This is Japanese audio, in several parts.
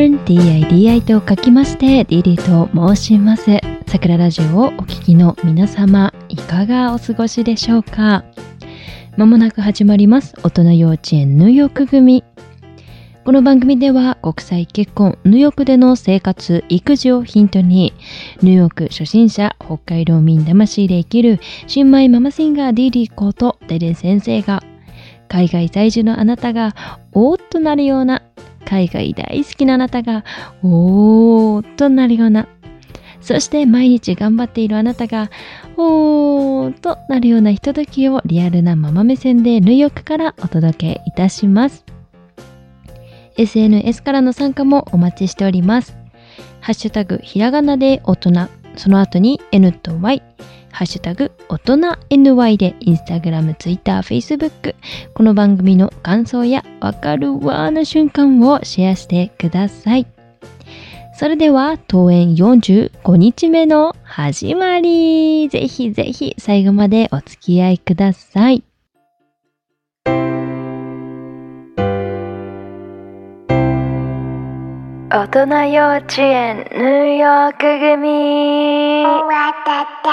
Learn DIDI と書きましてディディと申します。桜ラジオをお聞きの皆様いかがお過ごしでしょうか？まもなく始まります。大人幼稚園ニューヨーク組。この番組では国際結婚ニューヨークでの生活育児をヒントにニューヨーク初心者北海道民魂で生きる新米ママシンガーディディことデデ先生が海外在住のあなたがおーっとなるような海外大好きなあなたがおーとなるような。そして毎日頑張っているあなたがおーとなるようなひとときをリアルなママ目線でニューヨークからお届けいたします。SNS からの参加もお待ちしております。ハッシュタグひらがなで大人その後に N と Y ハッシュタグ大人 NY でインスタグラム、ツイッター、フェイスブックこの番組の感想やわかるわーな瞬間をシェアしてください。それでは登園45日目の始まりぜひぜひ最後までお付き合いください。大人幼稚園ニューヨーク組わたた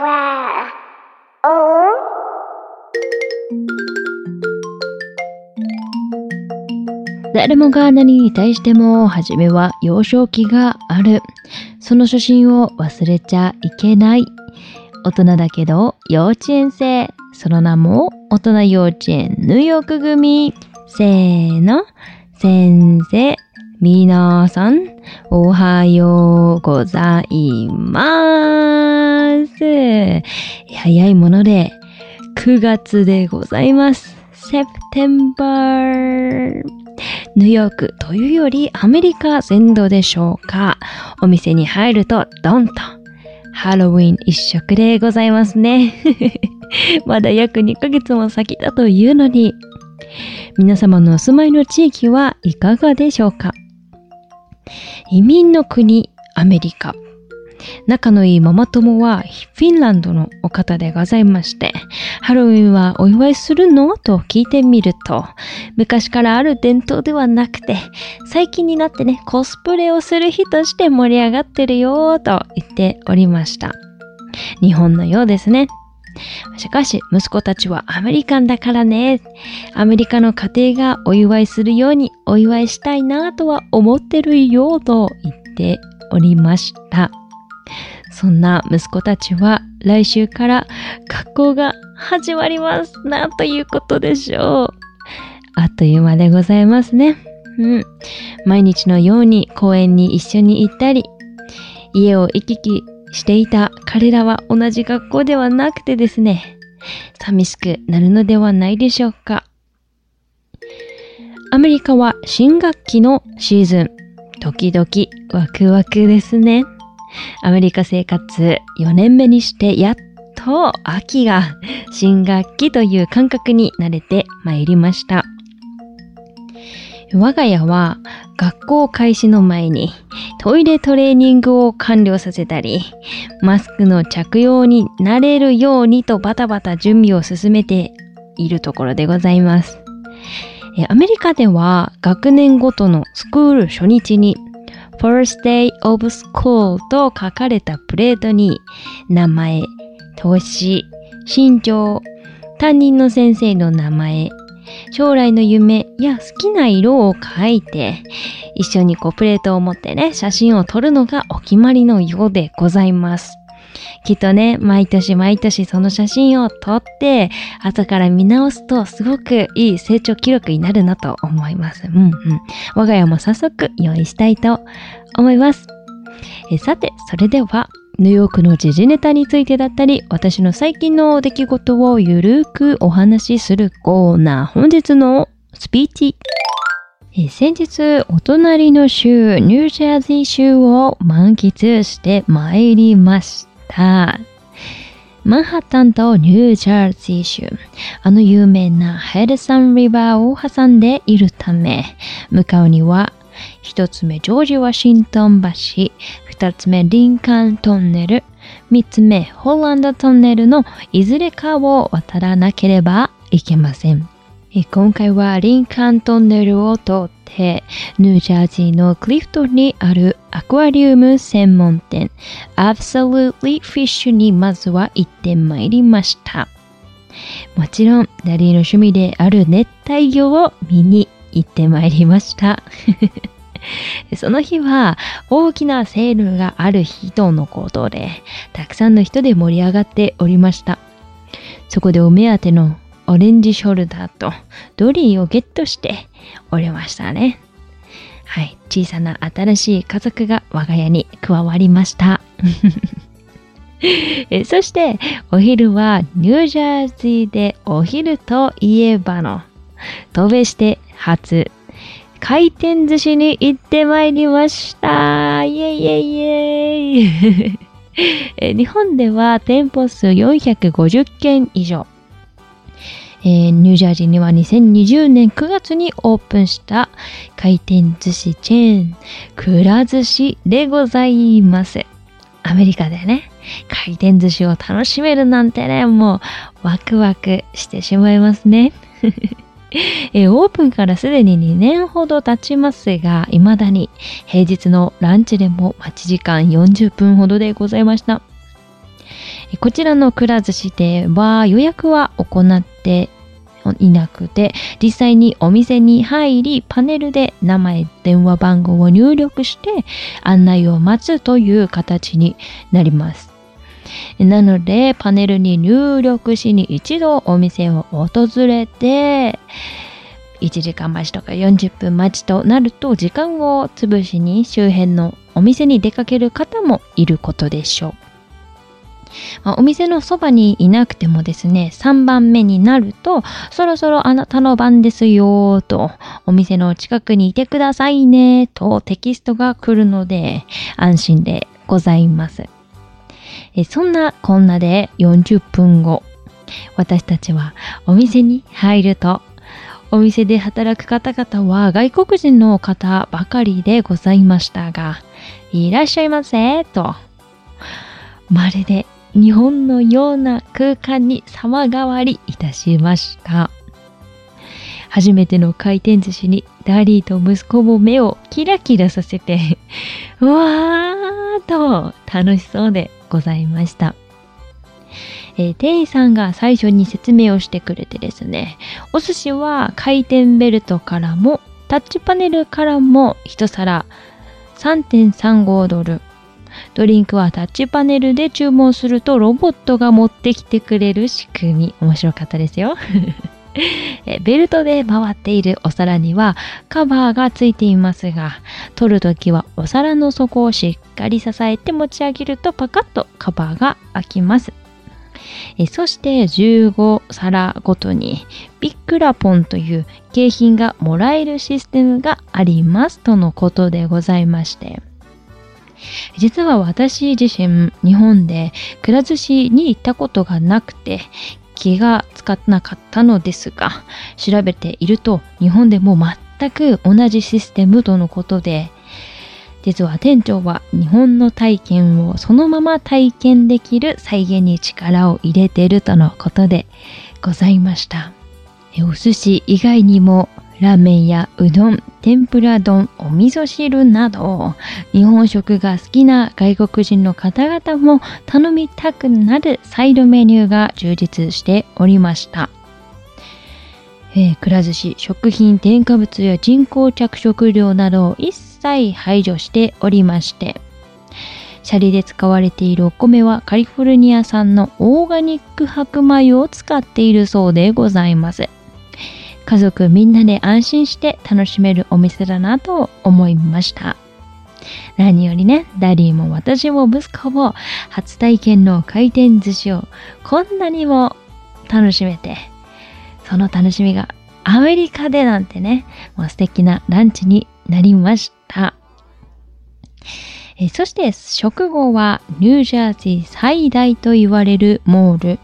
わお？誰もが何に対しても初めは幼少期がある。その初心を忘れちゃいけない。大人だけど幼稚園生。その名も大人幼稚園ニューヨーク組。せーの。先生、皆さん、おはようございます。早いもので、9月でございます。September。ニューヨークというよりアメリカ全土でしょうか。お店に入るとドンとハロウィン一色でございますね。まだ約2ヶ月も先だというのに、皆様のお住まいの地域はいかがでしょうか移民の国アメリカ。仲のいいママ友はフィンランドのお方でございまして、ハロウィンはお祝いするの？と聞いてみると、昔からある伝統ではなくて、最近になってね、コスプレをする日として盛り上がってるよと言っておりました。日本のようですね。しかし、息子たちはアメリカンだからね。アメリカの家庭がお祝いするようにお祝いしたいなとは思ってるよと言っておりました。そんな息子たちは来週から学校が始まります。なんということでしょう。あっという間でございますね。うん。毎日のように公園に一緒に行ったり、家を行き来していた彼らは同じ学校ではなくてですね、寂しくなるのではないでしょうか。アメリカは新学期のシーズン。時々ワクワクですね。アメリカ生活4年目にしてやっと秋が新学期という感覚に慣れてまいりました。我が家は学校開始の前にトイレトレーニングを完了させたり、マスクの着用になれるようにとバタバタ準備を進めているところでございます。アメリカでは学年ごとのスクール初日に First Day of School と書かれたプレートに名前、年、身長、担任の先生の名前、将来の夢や好きな色を書いて、一緒にこうプレートを持ってね、写真を撮るのがお決まりのようでございます。きっとね、毎年毎年その写真を撮って、後から見直すとすごくいい成長記録になるなと思います。うんうん。我が家も早速用意したいと思います。えさて、それでは、ニューヨークの時事ネタについてだったり、私の最近の出来事をゆるくお話しするコーナー、本日のスピーチ。先日、お隣の州、ニュージャージー州を満喫してまいりました。マンハッタンとニュージャージー州、あの有名なヘルサンリバーを挟んでいるため、向かうには、一つ目ジョージ・ワシントン橋、二つ目リンカントンネル、三つ目ホランドトンネルのいずれかを渡らなければいけません。今回はリンカントンネルを通って、ニュージャージーのクリフトにあるアクアリウム専門店、Absolutely Fish にまずは行ってまいりました。もちろん、ダリーの趣味である熱帯魚を見に行ってまいりました。その日は大きなセールがある日とのことで、たくさんの人で盛り上がっておりました。そこでお目当てのオレンジショルダーとドリーをゲットしておりましたね。はい、小さな新しい家族が我が家に加わりました。えそしてお昼はニュージャージーでお昼といえばの渡米して初回転寿司に行ってまいりましたイエイイエイイエイ 日本では店舗数450件以上えーニュージャージーには2020年9月にオープンした回転寿司チェーンくら寿司でございます。アメリカでね、回転寿司を楽しめるなんてね、もうワクワクしてしまいますね。えーオープンからすでに2年ほど経ちますが、未だに平日のランチでも待ち時間40分ほどでございました。こちらのくら寿司では予約は行っていなくて、実際にお店に入り、パネルで名前、電話番号を入力して案内を待つという形になります。なので、パネルに入力しに一度お店を訪れて、1時間待ちとか40分待ちとなると、時間を潰しに周辺のお店に出かける方もいることでしょう。まあお店のそばにいなくてもですね、3番目になると、そろそろあなたの番ですよと、お店の近くにいてくださいねとテキストが来るので、安心でございます。えそんなこんなで40分後、私たちはお店に入ると、お店で働く方々は外国人の方ばかりでございましたが、いらっしゃいませと、まるで日本のような空間に様変わりいたしました。初めての回転寿司にダリーと息子も目をキラキラさせて、うわーと楽しそうでございました。えー店員さんが最初に説明をしてくれてですね、お寿司は回転ベルトからもタッチパネルからも一皿3.35ドル。ドリンクはタッチパネルで注文するとロボットが持ってきてくれる仕組み。面白かったですよ。ベルトで回っているお皿にはカバーがついていますが、取るときはお皿の底をしっかり支えて持ち上げるとパカッとカバーが開きます。そして15皿ごとにビッグラポンという景品がもらえるシステムがありますとのことでございまして実は私自身日本でくら寿司に行ったことがなくて気がつかなかったのですが調べていると日本でも全く同じシステムとのことで実は店長は日本の体験をそのまま体験できる再現に力を入れているとのことでございました。お寿司以外にもラーメンやうどん、天ぷら丼、お味噌汁など日本食が好きな外国人の方々も頼みたくなるサイドメニューが充実しておりました。えーくら寿司、食品添加物や人工着色料などを一切排除しておりまして、シャリで使われているお米はカリフォルニア産のオーガニック白米を使っているそうでございます。家族みんなで安心して楽しめるお店だなと思いました。何よりね、ダディも私も息子も初体験の回転寿司をこんなにも楽しめて、その楽しみがアメリカでなんてね、もう素敵なランチになりました。えそして食後はニュージャージー最大と言われるモール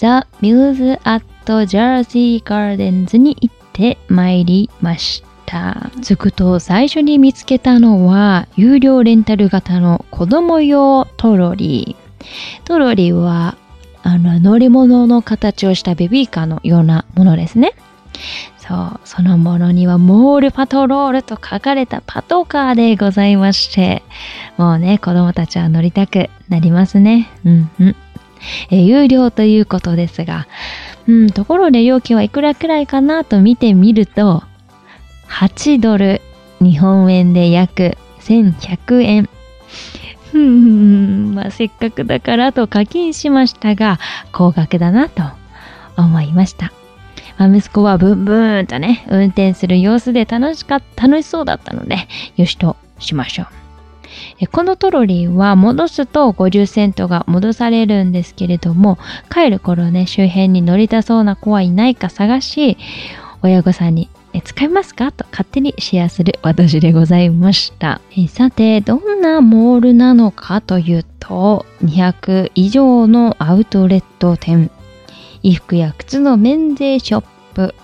The Mills at Jersey Gardens に行ってまいりました。着くと最初に見つけたのは有料レンタル型の子供用トロリー。トロリーはあの乗り物の形をしたベビーカーのようなものですね。そう、そのものにはモールパトロールと書かれたパトカーでございまして、もうね、子供たちは乗りたくなりますね。うんうん。えー有料ということですが、うん、ところで料金はいくらくらいかなと見てみると、8ドル、日本円で約1100円。まあせっかくだからと課金しましたが、高額だなと思いました。まあ、息子はブンブンとね、運転する様子で楽しかっ楽しそうだったので、よしとしましょう。このトロリーは戻すと50セントが戻されるんですけれども、帰る頃ね、周辺に乗りたそうな子はいないか探し、親御さんに使いますか？と勝手にシェアする私でございました。さて、どんなモールなのかというと、200以上のアウトレット店、衣服や靴の免税ショップ、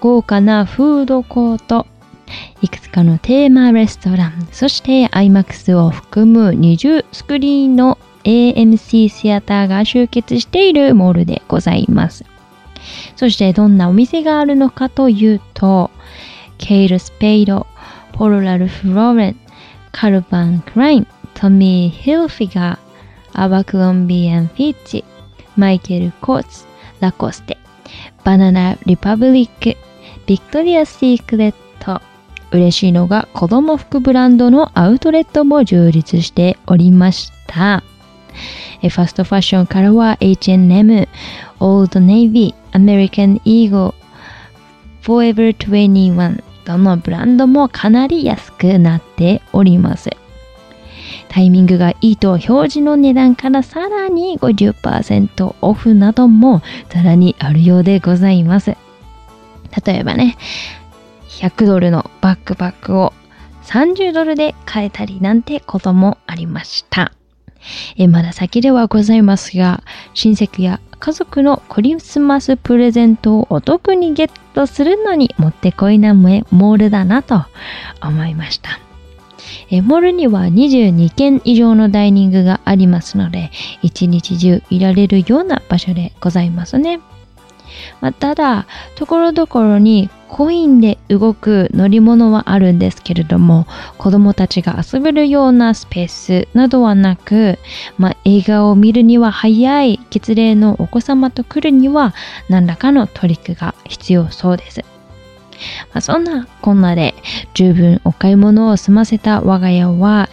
豪華なフードコート、いくつかのテーマレストラン、そして IMAX を含む20スクリーンの AMC シアターが集結しているモールでございます。そしてどんなお店があるのかというと、ケイル・スペイド、ポルラル・フローレン、カルバン・クライン、トミー・ヒルフィガー、アバクロンビー・アン・フィッチ、マイケル・コーツ、ラコステ、バナナ・リパブリック、ビクトリア・シークレット。嬉しいのが子供服ブランドのアウトレットも充実しておりました。ファストファッションからは H&M、オールドネイビー、アメリカンイーゴー、Forever 21どのブランドもかなり安くなっております。タイミングがいいと表示の値段からさらに50%オフなどもさらにあるようでございます。例えばね、100ドルのバックパックを30ドルで買えたりなんてこともありました。えまだ先ではございますが、親戚や家族のクリスマスプレゼントをお得にゲットするのにもってこいなモールだなと思いました。えモールには22軒以上のダイニングがありますので、一日中いられるような場所でございますね。まあ、ただ、ところどころにコインで動く乗り物はあるんですけれども、子供たちが遊べるようなスペースなどはなく、まあ、映画を見るには早い月齢のお子様と来るには何らかのトリックが必要そうです。まあ、そんなこんなで十分お買い物を済ませた我が家は、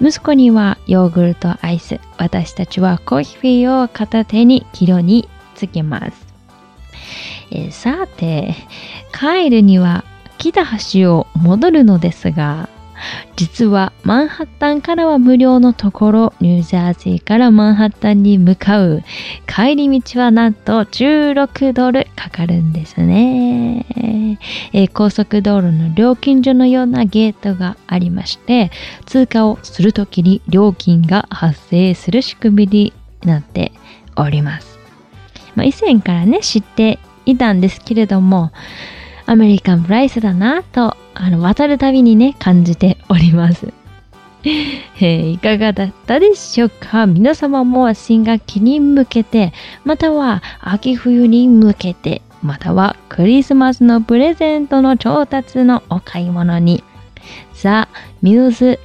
息子にはヨーグルトアイス、私たちはコーヒーを片手にキロにつけます。えーさて、帰るには来た橋を戻るのですが、実はマンハッタンからは無料のところ、ニュージャージーからマンハッタンに向かう帰り道はなんと16ドルかかるんですね。えー高速道路の料金所のようなゲートがありまして、通過をするときに料金が発生する仕組みになっております。まあ、以前からね、知っていたんですけれども、アメリカンプライスだなと、あの、渡るたびにね、感じております。えーいかがだったでしょうか？皆様も新学期に向けて、または秋冬に向けて、またはクリスマスのプレゼントの調達のお買い物に、ザ・ミューズ・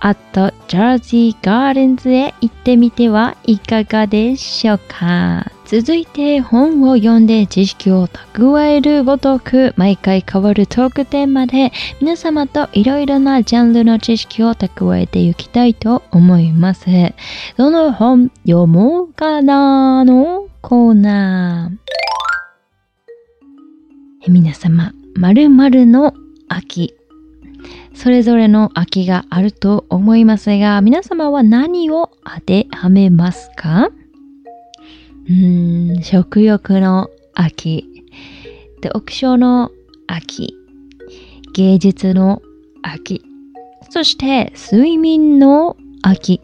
アット・ジャージー・ガーデンズへ行ってみてはいかがでしょうか？続いて本を読んで知識を蓄えるごとく毎回変わるトークテーマで皆様といろいろなジャンルの知識を蓄えていきたいと思います。どの本読もうかなのコーナー。皆様、〇〇の秋。それぞれの秋があると思いますが、皆様は何を当てはめますか？うーん、食欲の秋、読書の秋、芸術の秋、そして睡眠の秋。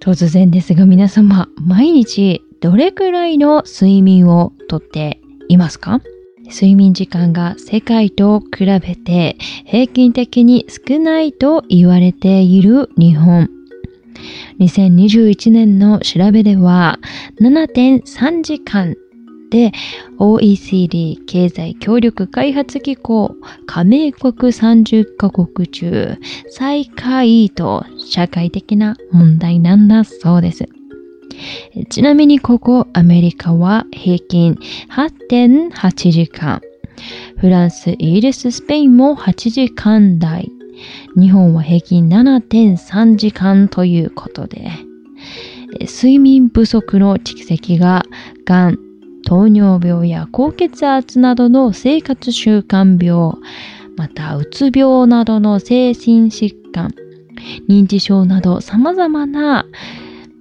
突然ですが皆様、毎日どれくらいの睡眠をとっていますか？睡眠時間が世界と比べて平均的に少ないと言われている日本。2021年の調べでは7.3時間で OECD 経済協力開発機構加盟国30カ国中最下位と社会的な問題なんだそうです。ちなみにここアメリカは平均8.8時間。フランス、イギリス、スペインも8時間台。日本は平均7.3時間ということで、睡眠不足の蓄積が、がん、糖尿病や高血圧などの生活習慣病、またうつ病などの精神疾患、認知症など様々な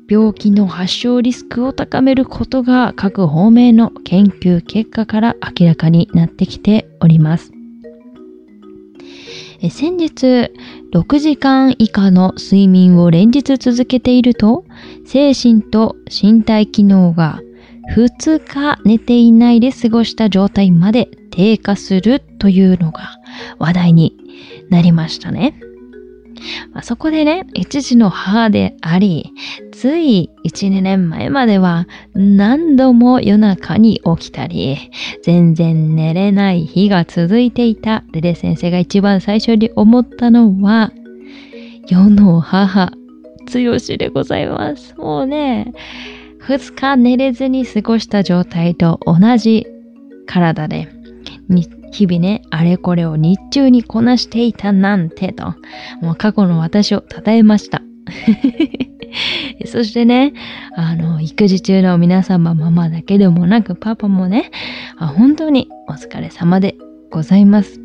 病気の発症リスクを高めることが各方面の研究結果から明らかになってきております。先日、6時間以下の睡眠を連日続けていると、精神と身体機能が2日寝ていないで過ごした状態まで低下するというのが話題になりましたね。まあ、そこでね、一時の母であり、つい1、2年前までは何度も夜中に起きたり、全然寝れない日が続いていたレレ先生が一番最初に思ったのは、世の母、強しでございます。もうね、2日寝れずに過ごした状態と同じ体で、日々ね、あれこれを日中にこなしていたなんてと、もう過去の私を称えました。そしてね、あの、育児中の皆様、ママだけでもなく、パパもね、本当にお疲れ様でございます。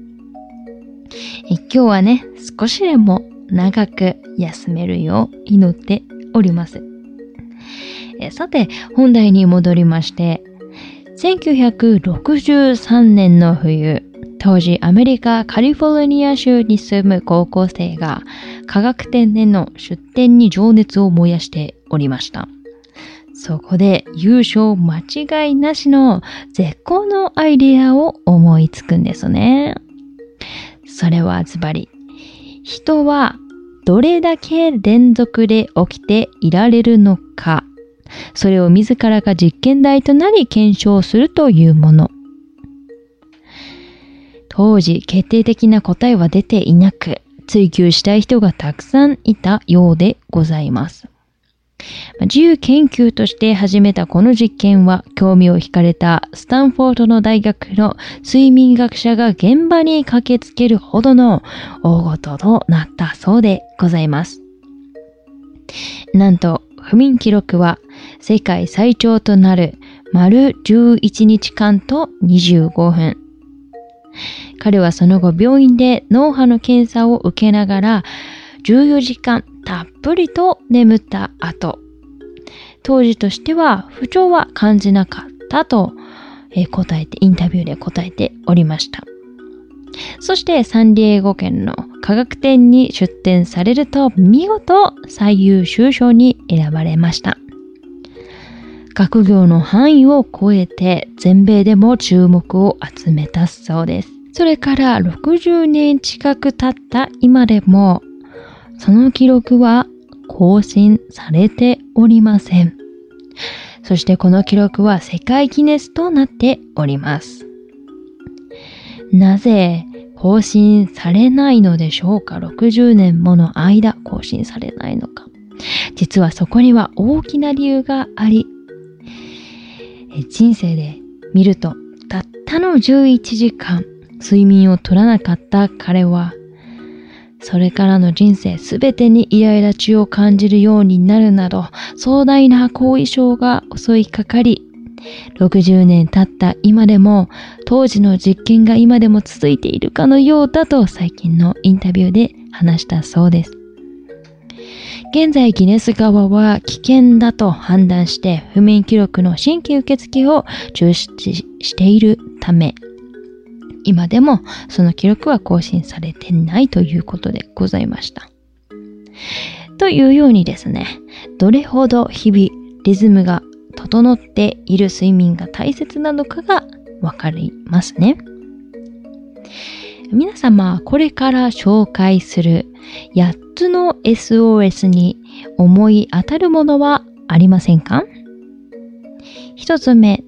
今日はね、少しでも長く休めるよう祈っております。さて、本題に戻りまして、1963年の冬、当時アメリカカリフォルニア州に住む高校生が科学展での出展に情熱を燃やしておりました。そこで優勝間違いなしの絶好のアイデアを思いつくんですね。それはズバリ。人はどれだけ連続で起きていられるのかそれを自らが実験台となり検証するというもの。当時決定的な答えは出ていなく、追求したい人がたくさんいたようでございます。自由研究として始めたこの実験は興味を惹かれたスタンフォードの大学の睡眠学者が現場に駆けつけるほどの大事となったそうでございます。なんと不眠記録は世界最長となる丸11日間と25分。彼はその後病院で脳波の検査を受けながら14時間たっぷりと眠った後、当時としては不調は感じなかったと、え答えて、インタビューで答えておりました。そしてサンディエゴ県の科学展に出展されると見事最優秀賞に選ばれました。学業の範囲を超えて全米でも注目を集めたそうです。それから60年近く経った今でもその記録は更新されておりません。そしてこの記録は世界記念となっております。なぜ更新されないのでしょうか ?60 年もの間更新されないのか。実はそこには大きな理由があり、人生で見ると、たったの11時間睡眠を取らなかった彼は、それからの人生すべてにイライラ中を感じるようになるなど、壮大な後遺症が襲いかかり、60年経った今でも当時の実験が今でも続いているかのようだと最近のインタビューで話したそうです。現在ギネス側は危険だと判断して不眠記録の新規受付を中止しているため今でもその記録は更新されてないということでございました。というようにですね、どれほど日々リズムが整っている睡眠が大切なのかがわかりますね。皆様、これから紹介する8つの SOS に思い当たるものはありませんか？一つ目、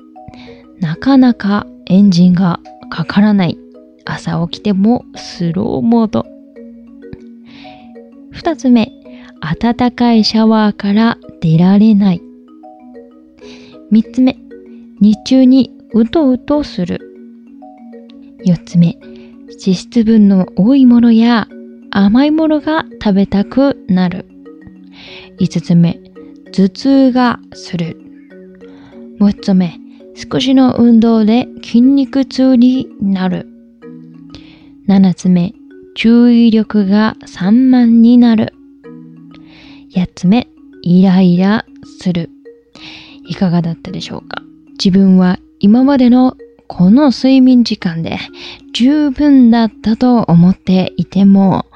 なかなかエンジンがかからない。朝起きてもスローモード。二つ目、暖かいシャワーから出られない。三つ目、日中にうとうとする。四つ目、脂質分の多いものや甘いものが食べたくなる。五つ目、頭痛がする。六つ目、少しの運動で筋肉痛になる。七つ目、注意力が散漫になる。八つ目、イライラする。いかがだったでしょうか？自分は今までのこの睡眠時間で十分だったと思っていても、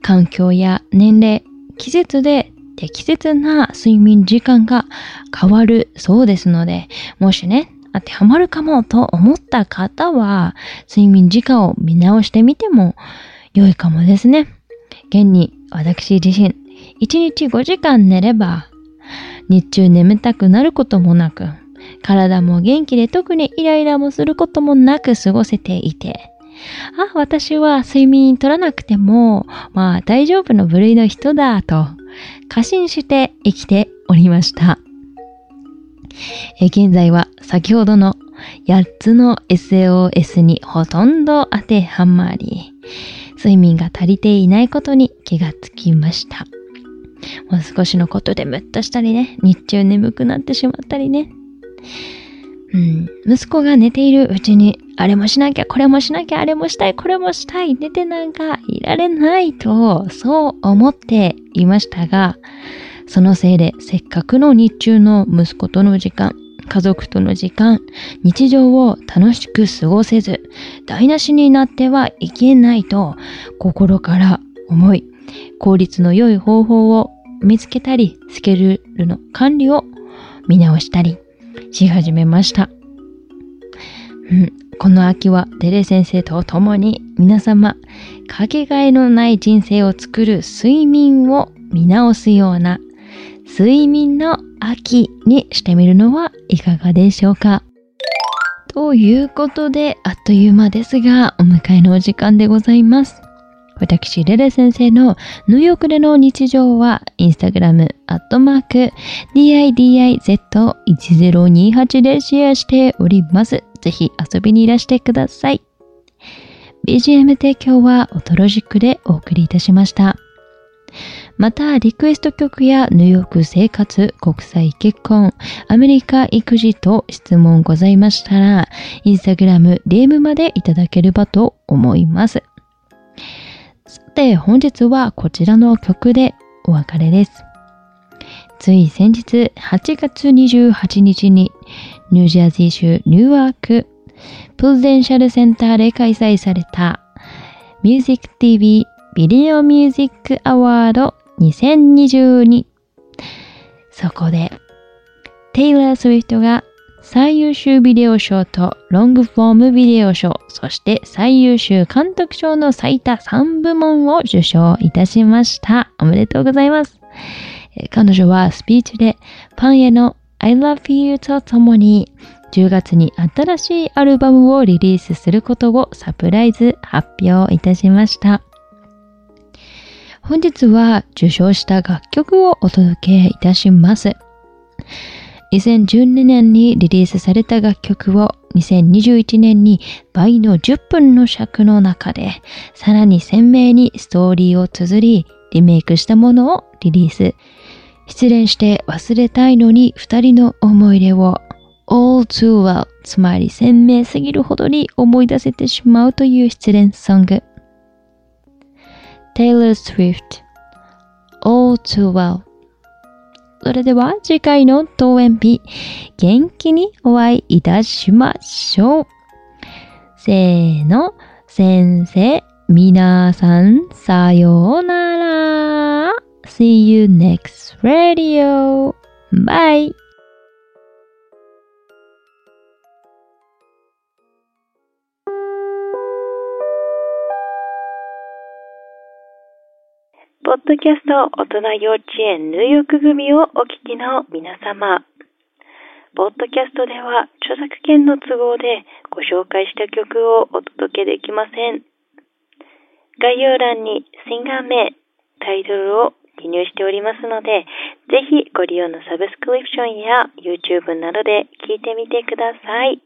環境や年齢、季節で適切な睡眠時間が変わるそうですので、もしね、当てはまるかもと思った方は、睡眠時間を見直してみても良いかもですね。現に私自身、1日5時間寝れば、日中眠たくなることもなく、体も元気で特にイライラもすることもなく過ごせていて、あ、私は睡眠取らなくても、まあ大丈夫の部類の人だと、過信して生きておりました。え現在は先ほどの8つの SOS にほとんど当てはまり、睡眠が足りていないことに気がつきました。もう少しのことでムッとしたりね、日中眠くなってしまったりね。うん、息子が寝ているうちに、あれもしなきゃ、これもしなきゃ、あれもしたい、これもしたい、寝てなんかいられないと、そう思っていましたが、そのせいでせっかくの日中の息子との時間、家族との時間、日常を楽しく過ごせず、台無しになってはいけないと心から思い、効率の良い方法を見つけたり、スケジュールの管理を見直したりし始めました。うん、この秋はデレ先生と共に皆様、かけがえのない人生を作る睡眠を見直すような睡眠の秋にしてみるのはいかがでしょうかということで、あっという間ですが、お迎えのお時間でございます。私、レレ先生のニューヨークでの日常は、インスタグラム、アットマーク、DIDIZ1028 でシェアしております。ぜひ遊びにいらしてください。BGM 提供はオトロジックでお送りいたしました。また、リクエスト曲やニューヨーク生活、国際結婚、アメリカ育児と質問ございましたら、インスタグラム、DM までいただければと思います。さて、本日はこちらの曲でお別れです。つい先日、8月28日に、ニュージャージー州ニューアーク、プレゼンシャルセンターで開催された、Music TV ビデオミュージックアワード2022そこで、テイラー・スウィフトが最優秀ビデオ賞とロングフォームビデオ賞、そして最優秀監督賞の最多3部門を受賞いたしました。おめでとうございます。彼女はスピーチでパンへの I love you とともに10月に新しいアルバムをリリースすることをサプライズ発表いたしました。本日は受賞した楽曲をお届けいたします。2012年にリリースされた楽曲を2021年に倍の10分の尺の中でさらに鮮明にストーリーを綴りリメイクしたものをリリース。失恋して忘れたいのに二人の思い出を all too well つまり鮮明すぎるほどに思い出せてしまうという失恋ソング。Taylor Swift All Too Well それでは次回の登園日元気にお会いいたしましょう。せーの、先生、皆さん、さようなら。See you next radio. Bye. ポッドキャスト大人幼稚園入浴組をお聞きの皆様。ポッドキャストでは著作権の都合でご紹介した曲をお届けできません。概要欄にシンガー名、タイトルを記入しておりますので、ぜひご利用のサブスクリプションや YouTube などで聞いてみてください。